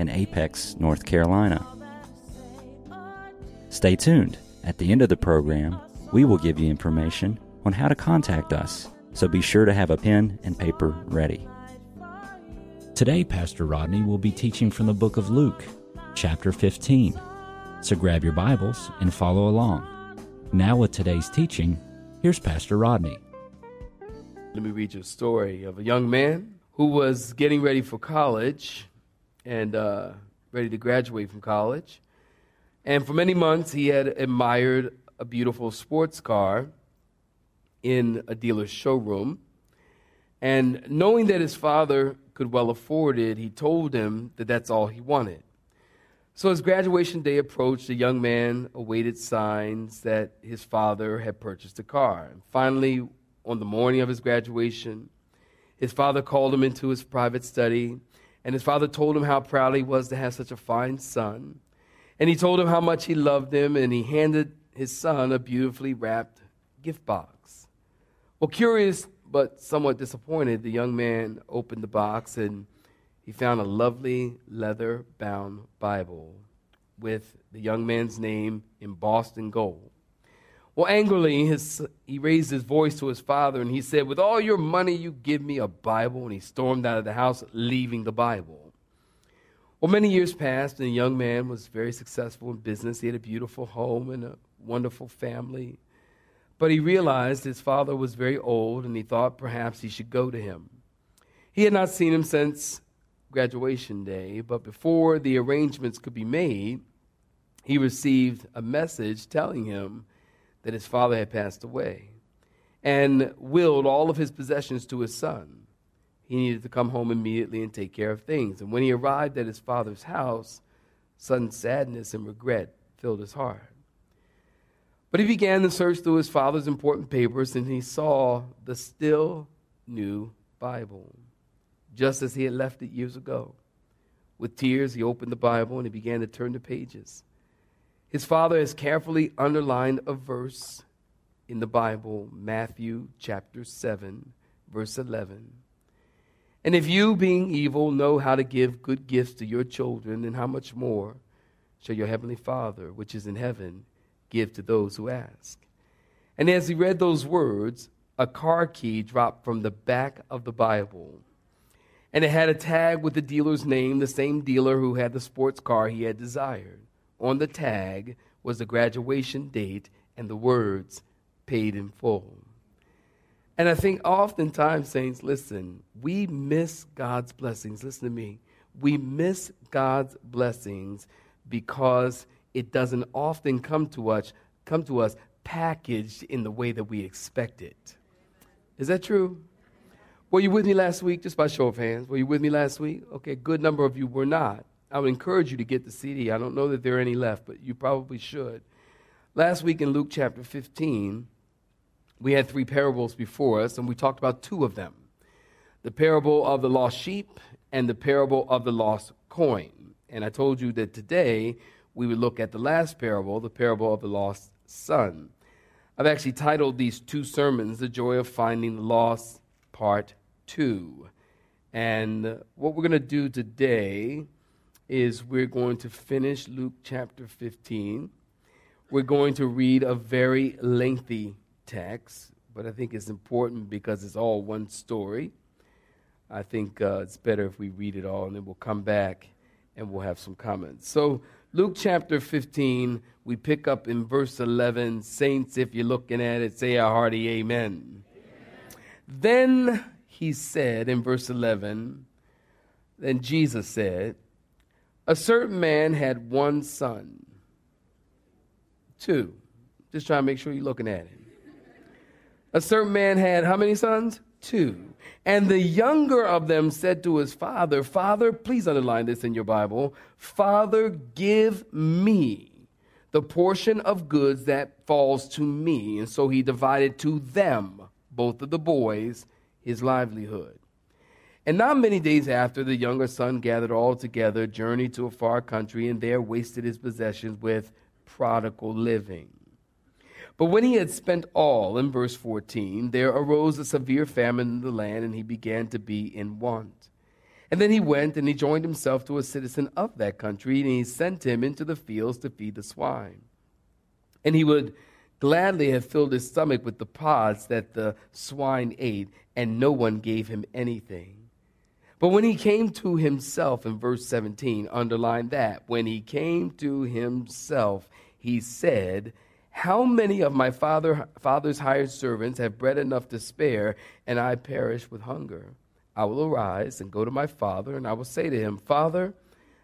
in Apex, North Carolina. Stay tuned. At the end of the program, we will give you information on how to contact us, so be sure to have a pen and paper ready. Today, Pastor Rodney will be teaching from the book of Luke, chapter 15. So grab your Bibles and follow along. Now, with today's teaching, here's Pastor Rodney. Let me read you a story of a young man who was getting ready for college and uh, ready to graduate from college. And for many months, he had admired a beautiful sports car in a dealer's showroom. And knowing that his father could well afford it, he told him that that's all he wanted. So as graduation day approached, the young man awaited signs that his father had purchased a car. And finally, on the morning of his graduation, his father called him into his private study, and his father told him how proud he was to have such a fine son. And he told him how much he loved him, and he handed his son a beautifully wrapped gift box. Well, curious but somewhat disappointed, the young man opened the box and he found a lovely leather bound Bible with the young man's name embossed in gold. Well, angrily, his, he raised his voice to his father and he said, With all your money, you give me a Bible. And he stormed out of the house, leaving the Bible. Well, many years passed, and the young man was very successful in business. He had a beautiful home and a wonderful family. But he realized his father was very old, and he thought perhaps he should go to him. He had not seen him since graduation day, but before the arrangements could be made, he received a message telling him that his father had passed away and willed all of his possessions to his son. He needed to come home immediately and take care of things. And when he arrived at his father's house, sudden sadness and regret filled his heart. But he began to search through his father's important papers and he saw the still new Bible, just as he had left it years ago. With tears, he opened the Bible and he began to turn the pages. His father has carefully underlined a verse in the Bible, Matthew chapter 7, verse 11. And if you, being evil, know how to give good gifts to your children, then how much more shall your heavenly Father, which is in heaven, give to those who ask? And as he read those words, a car key dropped from the back of the Bible. And it had a tag with the dealer's name, the same dealer who had the sports car he had desired on the tag was the graduation date and the words paid in full. And I think oftentimes, saints, listen, we miss God's blessings. Listen to me. We miss God's blessings because it doesn't often come to us, come to us packaged in the way that we expect it. Is that true? Were you with me last week? Just by show of hands. Were you with me last week? Okay, good number of you were not. I would encourage you to get the CD. I don't know that there are any left, but you probably should. Last week in Luke chapter 15, we had three parables before us, and we talked about two of them the parable of the lost sheep and the parable of the lost coin. And I told you that today we would look at the last parable, the parable of the lost son. I've actually titled these two sermons, The Joy of Finding the Lost, Part 2. And what we're going to do today is we're going to finish Luke chapter 15. We're going to read a very lengthy text, but I think it's important because it's all one story. I think uh, it's better if we read it all and then we'll come back and we'll have some comments. So, Luke chapter 15, we pick up in verse 11. Saints, if you're looking at it, say a hearty amen. amen. Then he said in verse 11, then Jesus said, a certain man had one son. Two. Just trying to make sure you're looking at it. A certain man had how many sons? 2. And the younger of them said to his father, Father, please underline this in your Bible, Father, give me the portion of goods that falls to me. And so he divided to them, both of the boys, his livelihood. And not many days after, the younger son gathered all together, journeyed to a far country, and there wasted his possessions with prodigal living. But when he had spent all, in verse 14, there arose a severe famine in the land, and he began to be in want. And then he went and he joined himself to a citizen of that country, and he sent him into the fields to feed the swine. And he would gladly have filled his stomach with the pods that the swine ate, and no one gave him anything. But when he came to himself, in verse 17, underline that, when he came to himself, he said, how many of my father, father's hired servants have bread enough to spare, and I perish with hunger? I will arise and go to my father, and I will say to him, Father,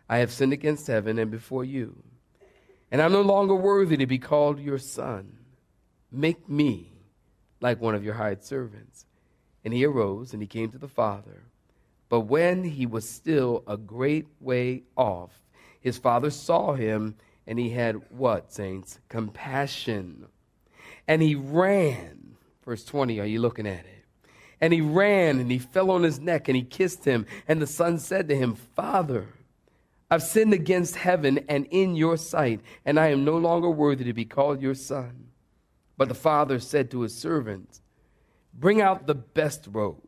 I have sinned against heaven and before you, and I'm no longer worthy to be called your son. Make me like one of your hired servants. And he arose and he came to the father. But when he was still a great way off, his father saw him and he had what, saints? Compassion. And he ran. Verse 20, are you looking at it? And he ran and he fell on his neck and he kissed him. And the son said to him, Father, I've sinned against heaven and in your sight, and I am no longer worthy to be called your son. But the father said to his servants, Bring out the best robe,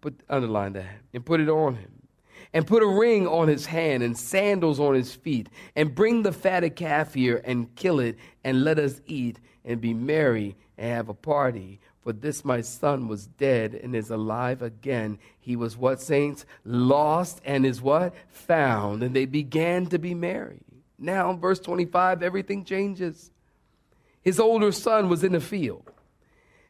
put underline that, and put it on him and put a ring on his hand and sandals on his feet, and bring the fatted calf here and kill it, and let us eat and be merry and have a party. For this my son was dead and is alive again. He was what, saints? Lost and is what? Found. And they began to be merry. Now, in verse 25, everything changes. His older son was in the field.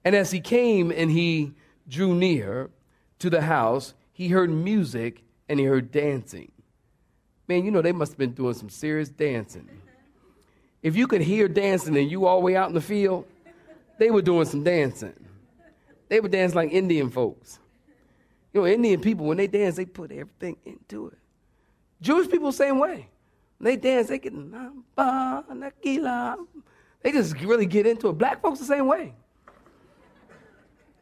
And as he came and he drew near to the house, he heard music and he heard dancing. Man, you know, they must have been doing some serious dancing. If you could hear dancing and you all the way out in the field, they were doing some dancing. They would dance like Indian folks. You know, Indian people, when they dance, they put everything into it. Jewish people, same way. When they dance, they get, they just really get into it. Black folks, the same way.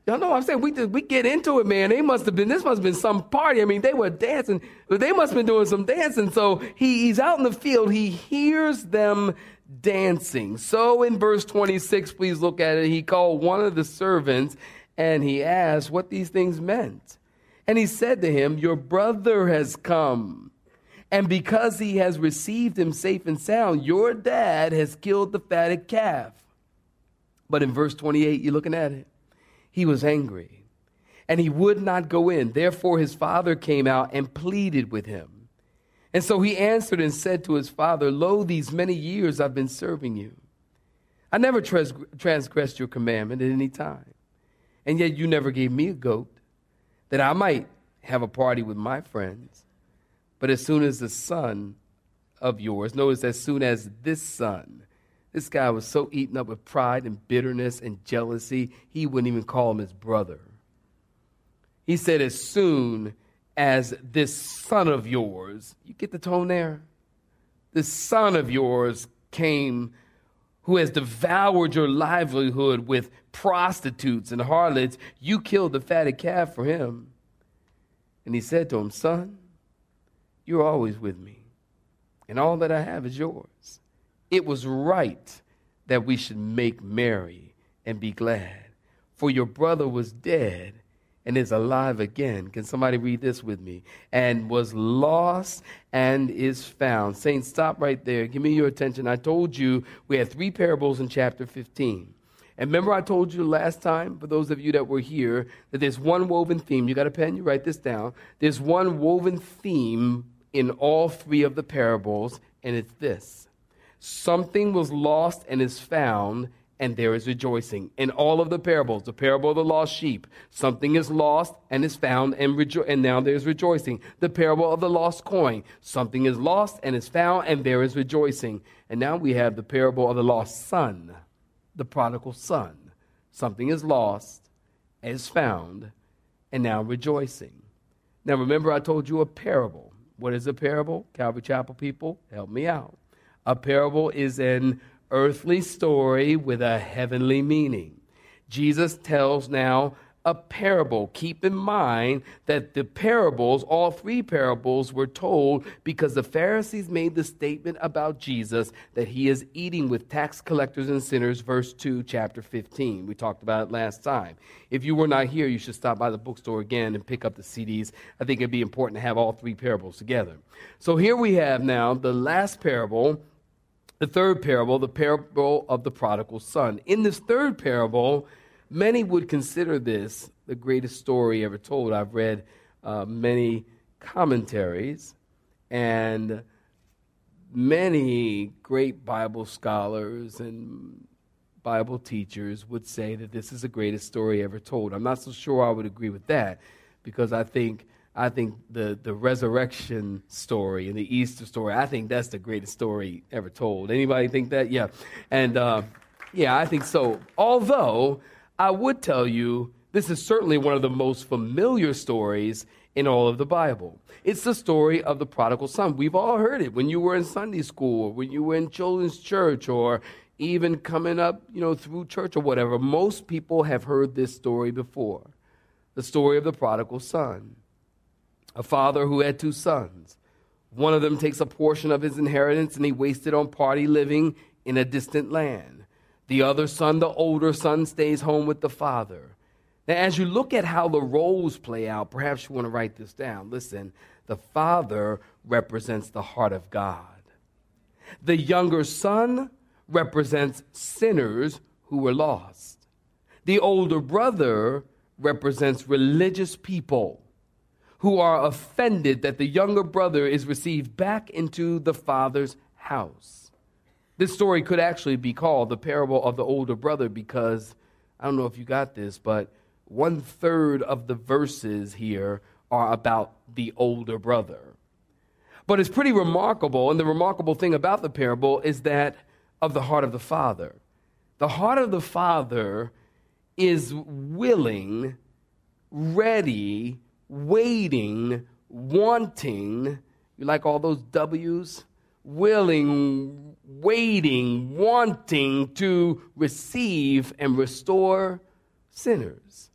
Y'all know what I'm saying? We we get into it, man. They must have been, this must have been some party. I mean, they were dancing. They must have been doing some dancing. So he, he's out in the field. He hears them dancing. So in verse 26, please look at it. He called one of the servants and he asked what these things meant. And he said to him, Your brother has come. And because he has received him safe and sound, your dad has killed the fatted calf. But in verse 28, you're looking at it he was angry and he would not go in. Therefore, his father came out and pleaded with him. And so he answered and said to his father, Lo, these many years I've been serving you. I never transgressed your commandment at any time. And yet you never gave me a goat that I might have a party with my friends. But as soon as the son of yours, notice as soon as this son, this guy was so eaten up with pride and bitterness and jealousy, he wouldn't even call him his brother. He said, As soon as this son of yours, you get the tone there? This son of yours came who has devoured your livelihood with prostitutes and harlots, you killed the fatted calf for him. And he said to him, Son, you're always with me, and all that I have is yours it was right that we should make merry and be glad. For your brother was dead and is alive again. Can somebody read this with me? And was lost and is found. Saints, stop right there. Give me your attention. I told you we had three parables in chapter 15. And remember, I told you last time, for those of you that were here, that there's one woven theme. You got a pen? You write this down. There's one woven theme in all three of the parables, and it's this Something was lost and is found, and there is rejoicing. In all of the parables, the parable of the lost sheep, something is lost and is found, and, rejo- and now there is rejoicing. The parable of the lost coin, something is lost and is found, and there is rejoicing. And now we have the parable of the lost son, the prodigal son. Something is lost, is found, and now rejoicing. Now, remember, I told you a parable. What is a parable? Calvary Chapel people, help me out. A parable is an earthly story with a heavenly meaning. Jesus tells now a parable. Keep in mind that the parables, all three parables, were told because the Pharisees made the statement about Jesus that he is eating with tax collectors and sinners, verse 2, chapter 15. We talked about it last time. If you were not here, you should stop by the bookstore again and pick up the CDs. I think it'd be important to have all three parables together. So here we have now the last parable. The third parable, the parable of the prodigal son. In this third parable, Many would consider this the greatest story ever told. I've read uh, many commentaries, and many great Bible scholars and Bible teachers would say that this is the greatest story ever told. I'm not so sure I would agree with that because I think I think the, the resurrection story and the Easter story, I think that's the greatest story ever told. Anybody think that? Yeah. And uh, yeah, I think so. Although I would tell you this is certainly one of the most familiar stories in all of the Bible. It's the story of the prodigal son. We've all heard it when you were in Sunday school, or when you were in children's church, or even coming up, you know, through church or whatever. Most people have heard this story before. The story of the prodigal son. A father who had two sons. One of them takes a portion of his inheritance and he wastes it on party living in a distant land. The other son, the older son, stays home with the father. Now, as you look at how the roles play out, perhaps you want to write this down. Listen, the father represents the heart of God. The younger son represents sinners who were lost. The older brother represents religious people who are offended that the younger brother is received back into the father's house. This story could actually be called the parable of the older brother because I don't know if you got this, but one third of the verses here are about the older brother. But it's pretty remarkable, and the remarkable thing about the parable is that of the heart of the father. The heart of the father is willing, ready, waiting, wanting. You like all those W's? willing, waiting, wanting to receive and restore sinners.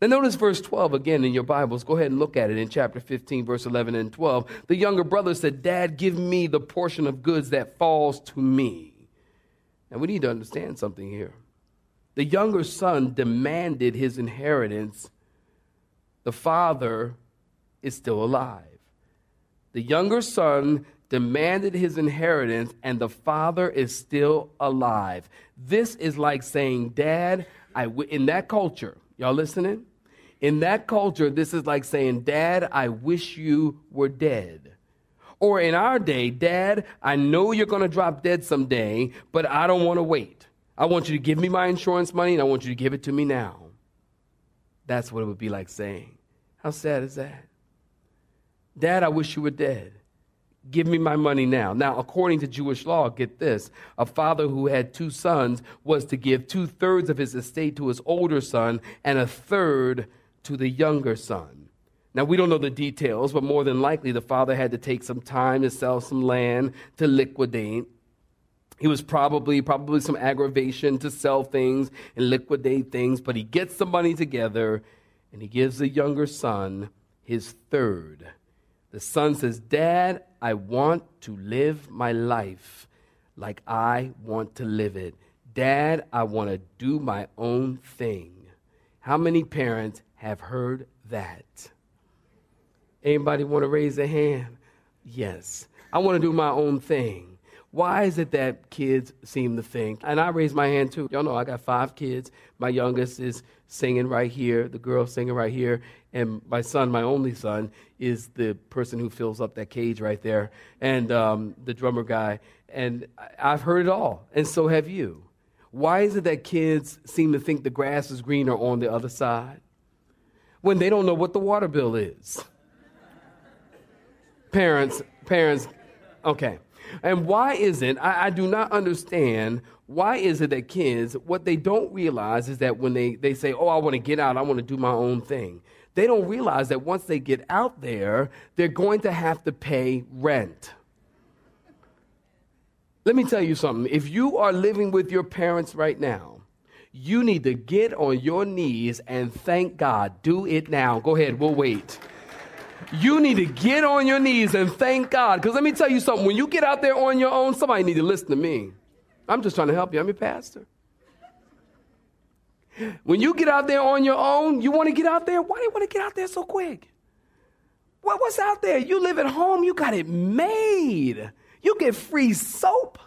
Now, notice verse 12 again in your Bibles. Go ahead and look at it in chapter 15, verse 11 and 12. The younger brother said, Dad, give me the portion of goods that falls to me. Now, we need to understand something here. The younger son demanded his inheritance. The father is still alive. The younger son demanded his inheritance, and the father is still alive. This is like saying, Dad, I w-, in that culture, y'all listening? In that culture, this is like saying, Dad, I wish you were dead. Or in our day, Dad, I know you're going to drop dead someday, but I don't want to wait. I want you to give me my insurance money and I want you to give it to me now. That's what it would be like saying. How sad is that? Dad, I wish you were dead. Give me my money now. Now, according to Jewish law, get this a father who had two sons was to give two thirds of his estate to his older son and a third to the younger son. Now, we don't know the details, but more than likely the father had to take some time to sell some land to liquidate. He was probably, probably some aggravation to sell things and liquidate things, but he gets the money together and he gives the younger son his third. The son says, Dad, I want to live my life like I want to live it. Dad, I want to do my own thing. How many parents have heard that? Anybody want to raise a hand? Yes. I want to do my own thing. Why is it that kids seem to think? And I raise my hand too. Y'all know I got five kids. My youngest is singing right here, the girl singing right here, and my son, my only son, is the person who fills up that cage right there, and um, the drummer guy. And I've heard it all, and so have you. Why is it that kids seem to think the grass is greener on the other side when they don't know what the water bill is? parents, parents, Okay. And why isn't, I, I, do not understand, why is it that kids, what they don't realize is that when they, they say, oh, I want to get out, I want to do my own thing, they don't realize that once they get out there, they're going to have to pay rent. Let me tell you something. If you are living with your parents right now, you need to get on your knees and thank God. Do it now. Go ahead, we'll wait. You need to get on your knees and thank God. Because let me tell you something. When you get out there on your own, somebody need to listen to me. I'm just trying to help you. I'm your pastor. When you get out there on your own, you want to get out there? Why do you want to get out there so quick? What, what's out there? You live at home, you got it made. You get free soap.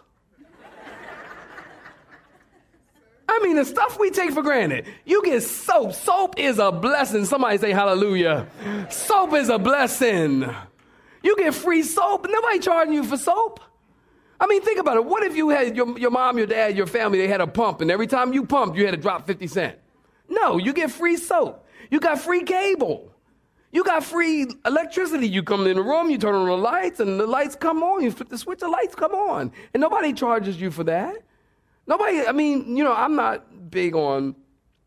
I mean, the stuff we take for granted. You get soap. Soap is a blessing. Somebody say hallelujah. Soap is a blessing. You get free soap. Nobody charging you for soap. I mean, think about it. What if you had your, your mom, your dad, your family, they had a pump, and every time you pumped, you had to drop 50 cents? No, you get free soap. You got free cable. You got free electricity. You come in the room, you turn on the lights, and the lights come on. You flip the switch, the lights come on. And nobody charges you for that. Nobody, I mean, you know, I'm not big on,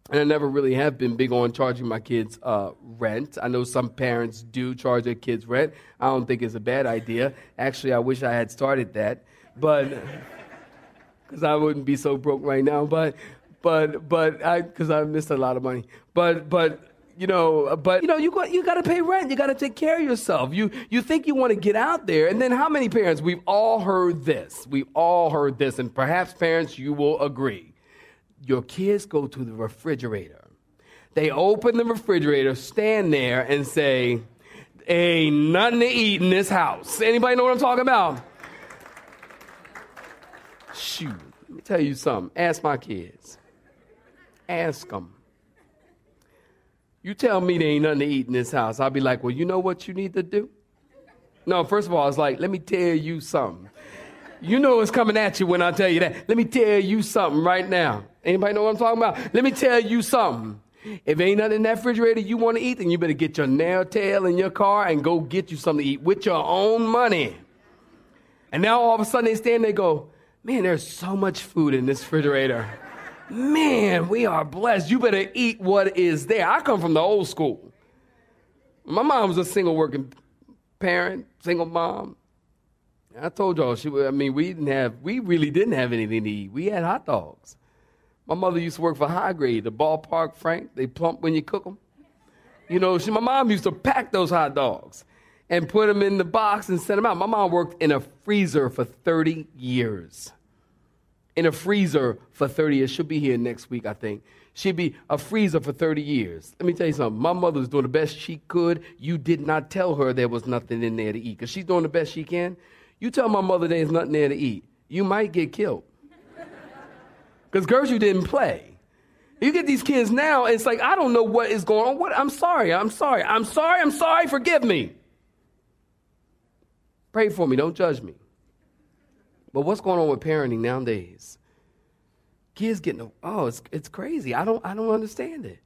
and I never really have been big on charging my kids uh, rent. I know some parents do charge their kids rent. I don't think it's a bad idea. Actually, I wish I had started that, but because I wouldn't be so broke right now. But, but, but I, because I missed a lot of money. But, but you know, but you know, you got you got to pay rent. You got to take care of yourself. You you think you want to get out there, and then how many parents? We've all heard this. We've all heard this, and perhaps parents, you will agree. Your kids go to the refrigerator. They open the refrigerator, stand there, and say, "Ain't nothing to eat in this house." Anybody know what I'm talking about? Shoot, let me tell you something. Ask my kids. Ask them you tell me there ain't nothing to eat in this house. I'll be like, well, you know what you need to do? No, first of all, it's like, let me tell you something. You know it's coming at you when I tell you that. Let me tell you something right now. Anybody know what I'm talking about? Let me tell you something. If ain't nothing in that refrigerator you want to eat, then you better get your nail tail in your car and go get you something to eat with your own money. And now all of a sudden they stand there and go, man, there's so much food in this refrigerator man, we are blessed. You better eat what is there. I come from the old school. My mom was a single working parent, single mom. I told y'all she. I mean, we didn't have. We really didn't have anything to eat. We had hot dogs. My mother used to work for Hygrade, the ballpark. Frank, they plump when you cook them. You know, she, my mom used to pack those hot dogs and put them in the box and send them out. My mom worked in a freezer for 30 years in a freezer for 30 years. She'll be here next week, I think. She'd be a freezer for 30 years. Let me tell you something. My mother was doing the best she could. You did not tell her there was nothing in there to eat because she's doing the best she can. You tell my mother there's nothing there to eat, you might get killed. Because Gertrude didn't play. You get these kids now, it's like, I don't know what is going on. What? I'm sorry. I'm sorry. I'm sorry. I'm sorry. Forgive me. Pray for me. Don't judge me. But what's going on with parenting nowadays? Kids getting oh, it's it's crazy. I don't I don't understand it.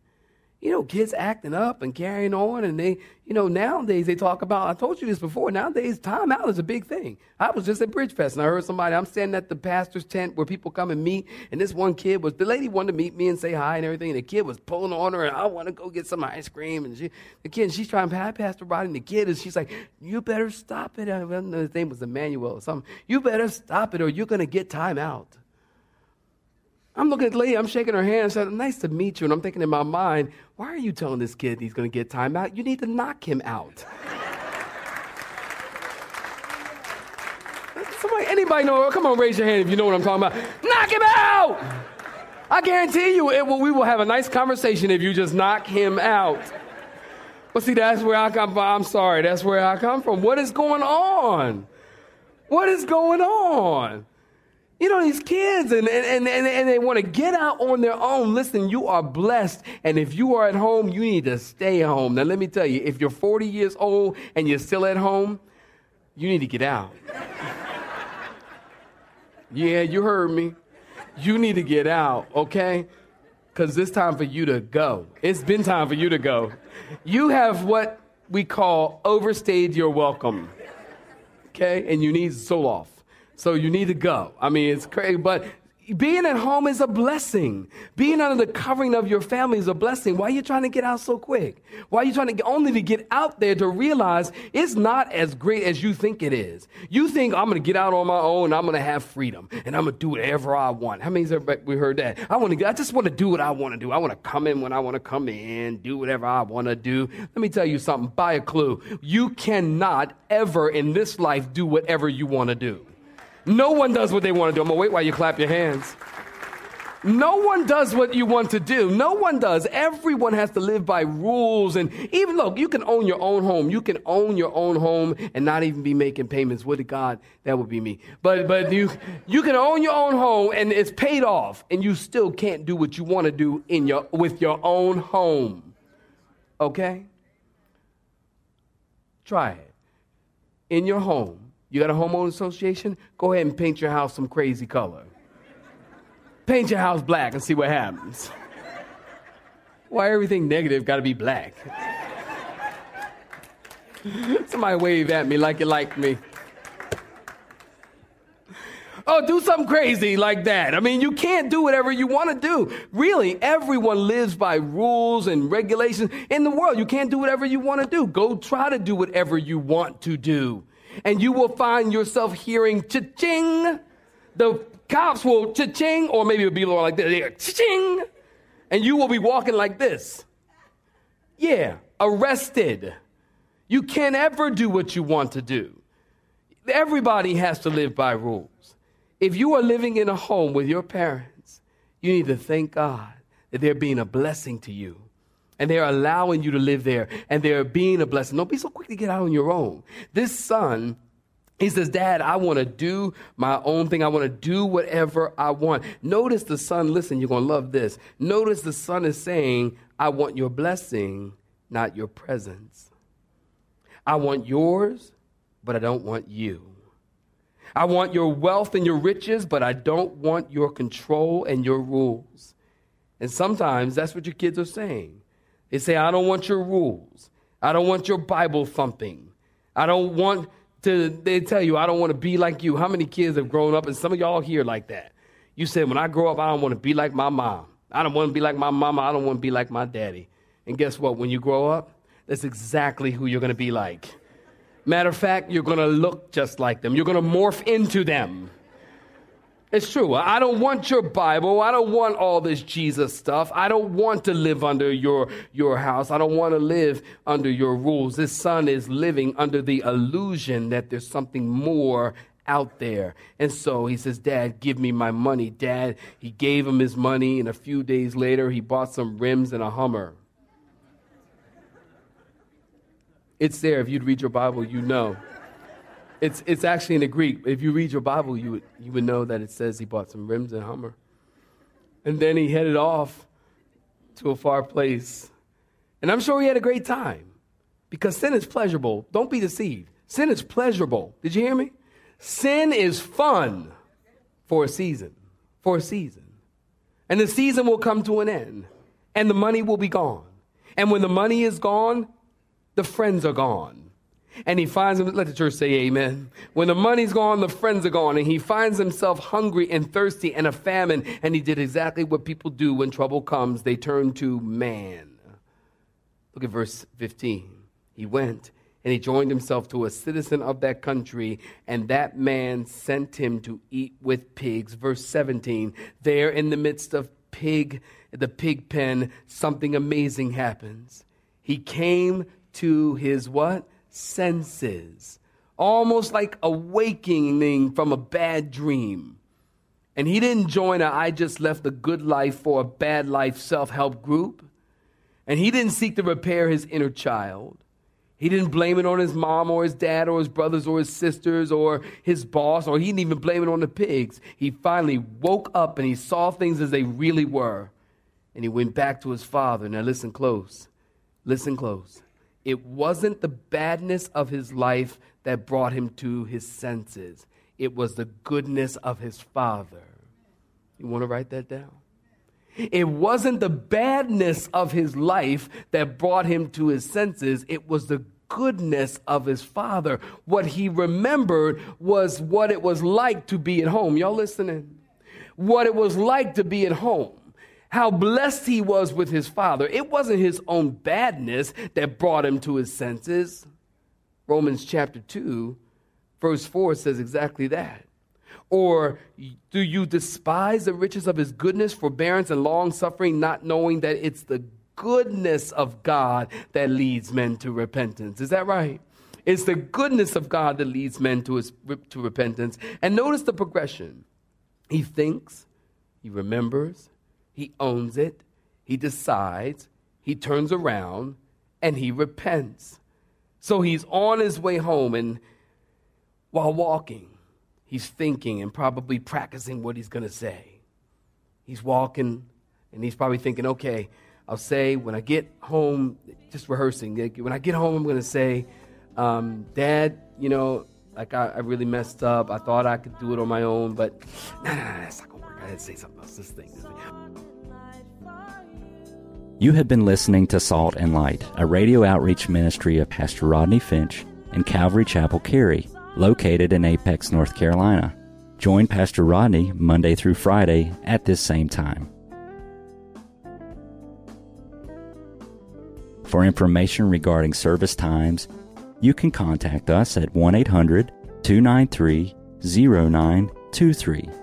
You know, kids acting up and carrying on, and they, you know, nowadays they talk about. I told you this before. Nowadays, timeout is a big thing. I was just at Bridgefest, and I heard somebody. I'm standing at the pastor's tent where people come and meet, and this one kid was the lady wanted to meet me and say hi and everything. And the kid was pulling on her, and I want to go get some ice cream. And she, the kid, she's trying to pass Pastor Rodney. And the kid is, she's like, "You better stop it." I don't know, his name was Emmanuel or something. You better stop it, or you're gonna get time out. I'm looking at lady, I'm shaking her hand, said, Nice to meet you. And I'm thinking in my mind, why are you telling this kid he's going to get time out? You need to knock him out. Somebody, anybody know? Come on, raise your hand if you know what I'm talking about. Knock him out! I guarantee you, will, we will have a nice conversation if you just knock him out. But see, that's where I come from. I'm sorry, that's where I come from. What is going on? What is going on? You know, these kids, and, and, and, and they want to get out on their own. Listen, you are blessed. And if you are at home, you need to stay home. Now, let me tell you, if you're 40 years old and you're still at home, you need to get out. yeah, you heard me. You need to get out, okay? Because it's time for you to go. It's been time for you to go. You have what we call overstayed your welcome. okay? And you need Zoloft. So you need to go. I mean, it's crazy, but being at home is a blessing. Being under the covering of your family is a blessing. Why are you trying to get out so quick? Why are you trying to get, only to get out there to realize it's not as great as you think it is? You think I'm going to get out on my own I'm going to have freedom and I'm going to do whatever I want. How many times we heard that? I want to. I just want to do what I want to do. I want to come in when I want to come in, do whatever I want to do. Let me tell you something. Buy a clue. You cannot ever in this life do whatever you want to do. No one does what they want to do. I'm going to wait while you clap your hands. No one does what you want to do. No one does. Everyone has to live by rules. And even look, you can own your own home. You can own your own home and not even be making payments. Would God, that would be me. But but you you can own your own home and it's paid off, and you still can't do what you want to do in your with your own home. Okay? Try it. In your home you got a homeowner association? Go ahead and paint your house some crazy color. paint your house black and see what happens. Why everything negative got to be black? Somebody wave at me like you like me. Oh, do something crazy like that. I mean, you can't do whatever you want to do. Really, everyone lives by rules and regulations in the world. You can't do whatever you want to do. Go try to do whatever you want to do and you will find yourself hearing cha-ching. The cops will cha-ching, or maybe it'll be like this, cha-ching, and you will be walking like this. Yeah, arrested. You can't ever do what you want to do. Everybody has to live by rules. If you are living in a home with your parents, you need to thank God that they're being a blessing to you and they're allowing you to live there and they're being a blessing. Don't be so quick to get out on your own. This son, he says, Dad, I want to do my own thing. I want to do whatever I want. Notice the son, listen, you're going to love this. Notice the son is saying, I want your blessing, not your presence. I want yours, but I don't want you. I want your wealth and your riches, but I don't want your control and your rules. And sometimes that's what your kids are saying. They say, I don't want your rules. I don't want your Bible thumping. I don't want to, they tell you, I don't want to be like you. How many kids have grown up, and some of y'all here like that? You said, when I grow up, I don't want to be like my mom. I don't want to be like my mama. I don't want to be like my daddy. And guess what? When you grow up, that's exactly who you're going to be like. Matter of fact, you're going to look just like them. You're going to morph into them. It's true. I don't want your Bible. I don't want all this Jesus stuff. I don't want to live under your, your house. I don't want to live under your rules. This son is living under the illusion that there's something more out there. And so he says, Dad, give me my money. Dad, he gave him his money, and a few days later, he bought some rims and a Hummer. It's there. If you'd read your Bible, you know. It's, it's actually in the Greek. If you read your Bible, you would, you would know that it says he bought some rims and Hummer. And then he headed off to a far place. And I'm sure he had a great time because sin is pleasurable. Don't be deceived. Sin is pleasurable. Did you hear me? Sin is fun for a season. For a season. And the season will come to an end, and the money will be gone. And when the money is gone, the friends are gone and he finds him, let the church say amen. When the money's gone, the friends are gone, and he finds himself hungry and thirsty and a famine, and he did exactly what people do when trouble comes they turn to man. Look at verse 15. He went and he joined himself to a citizen of that country, and that man sent him to eat with pigs. Verse 17. There in the midst of pig, the pig pen, something amazing happens. He came to his what? Senses, almost like awakening from a bad dream. And he didn't join a I just left a good life for a bad life self help group. And he didn't seek to repair his inner child. He didn't blame it on his mom or his dad or his brothers or his sisters or his boss, or he didn't even blame it on the pigs. He finally woke up and he saw things as they really were. And he went back to his father. Now, listen close. Listen close. It wasn't the badness of his life that brought him to his senses, it was the goodness of his father. You want to write that down? It wasn't the badness of his life that brought him to his senses, it was the goodness of his father. What he remembered was what it was like to be at home. Y'all listening? What it was like to be at home. How blessed he was with his father. It wasn't his own badness that brought him to his senses. Romans chapter 2, verse 4 says exactly that. Or do you despise the riches of his goodness, forbearance, and long suffering, not knowing that it's the goodness of God that leads men to repentance? Is that right? It's the goodness of God that leads men to, his, to repentance. And notice the progression. He thinks, he remembers, he owns it, he decides, he turns around, and he repents. So he's on his way home, and while walking, he's thinking and probably practicing what he's going to say. He's walking and he's probably thinking, okay, I'll say when I get home, just rehearsing, when I get home, I'm going to say, um, Dad, you know, like I, I, really messed up. I thought I could do it on my own, but nah, nah, nah that's not. I had to say something else. This thing. This thing. You have been listening to Salt and Light, a radio outreach ministry of Pastor Rodney Finch and Calvary Chapel Cary located in Apex, North Carolina. Join Pastor Rodney Monday through Friday at this same time. For information regarding service times, you can contact us at 1 800 293 0923.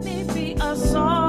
Maybe me be a song.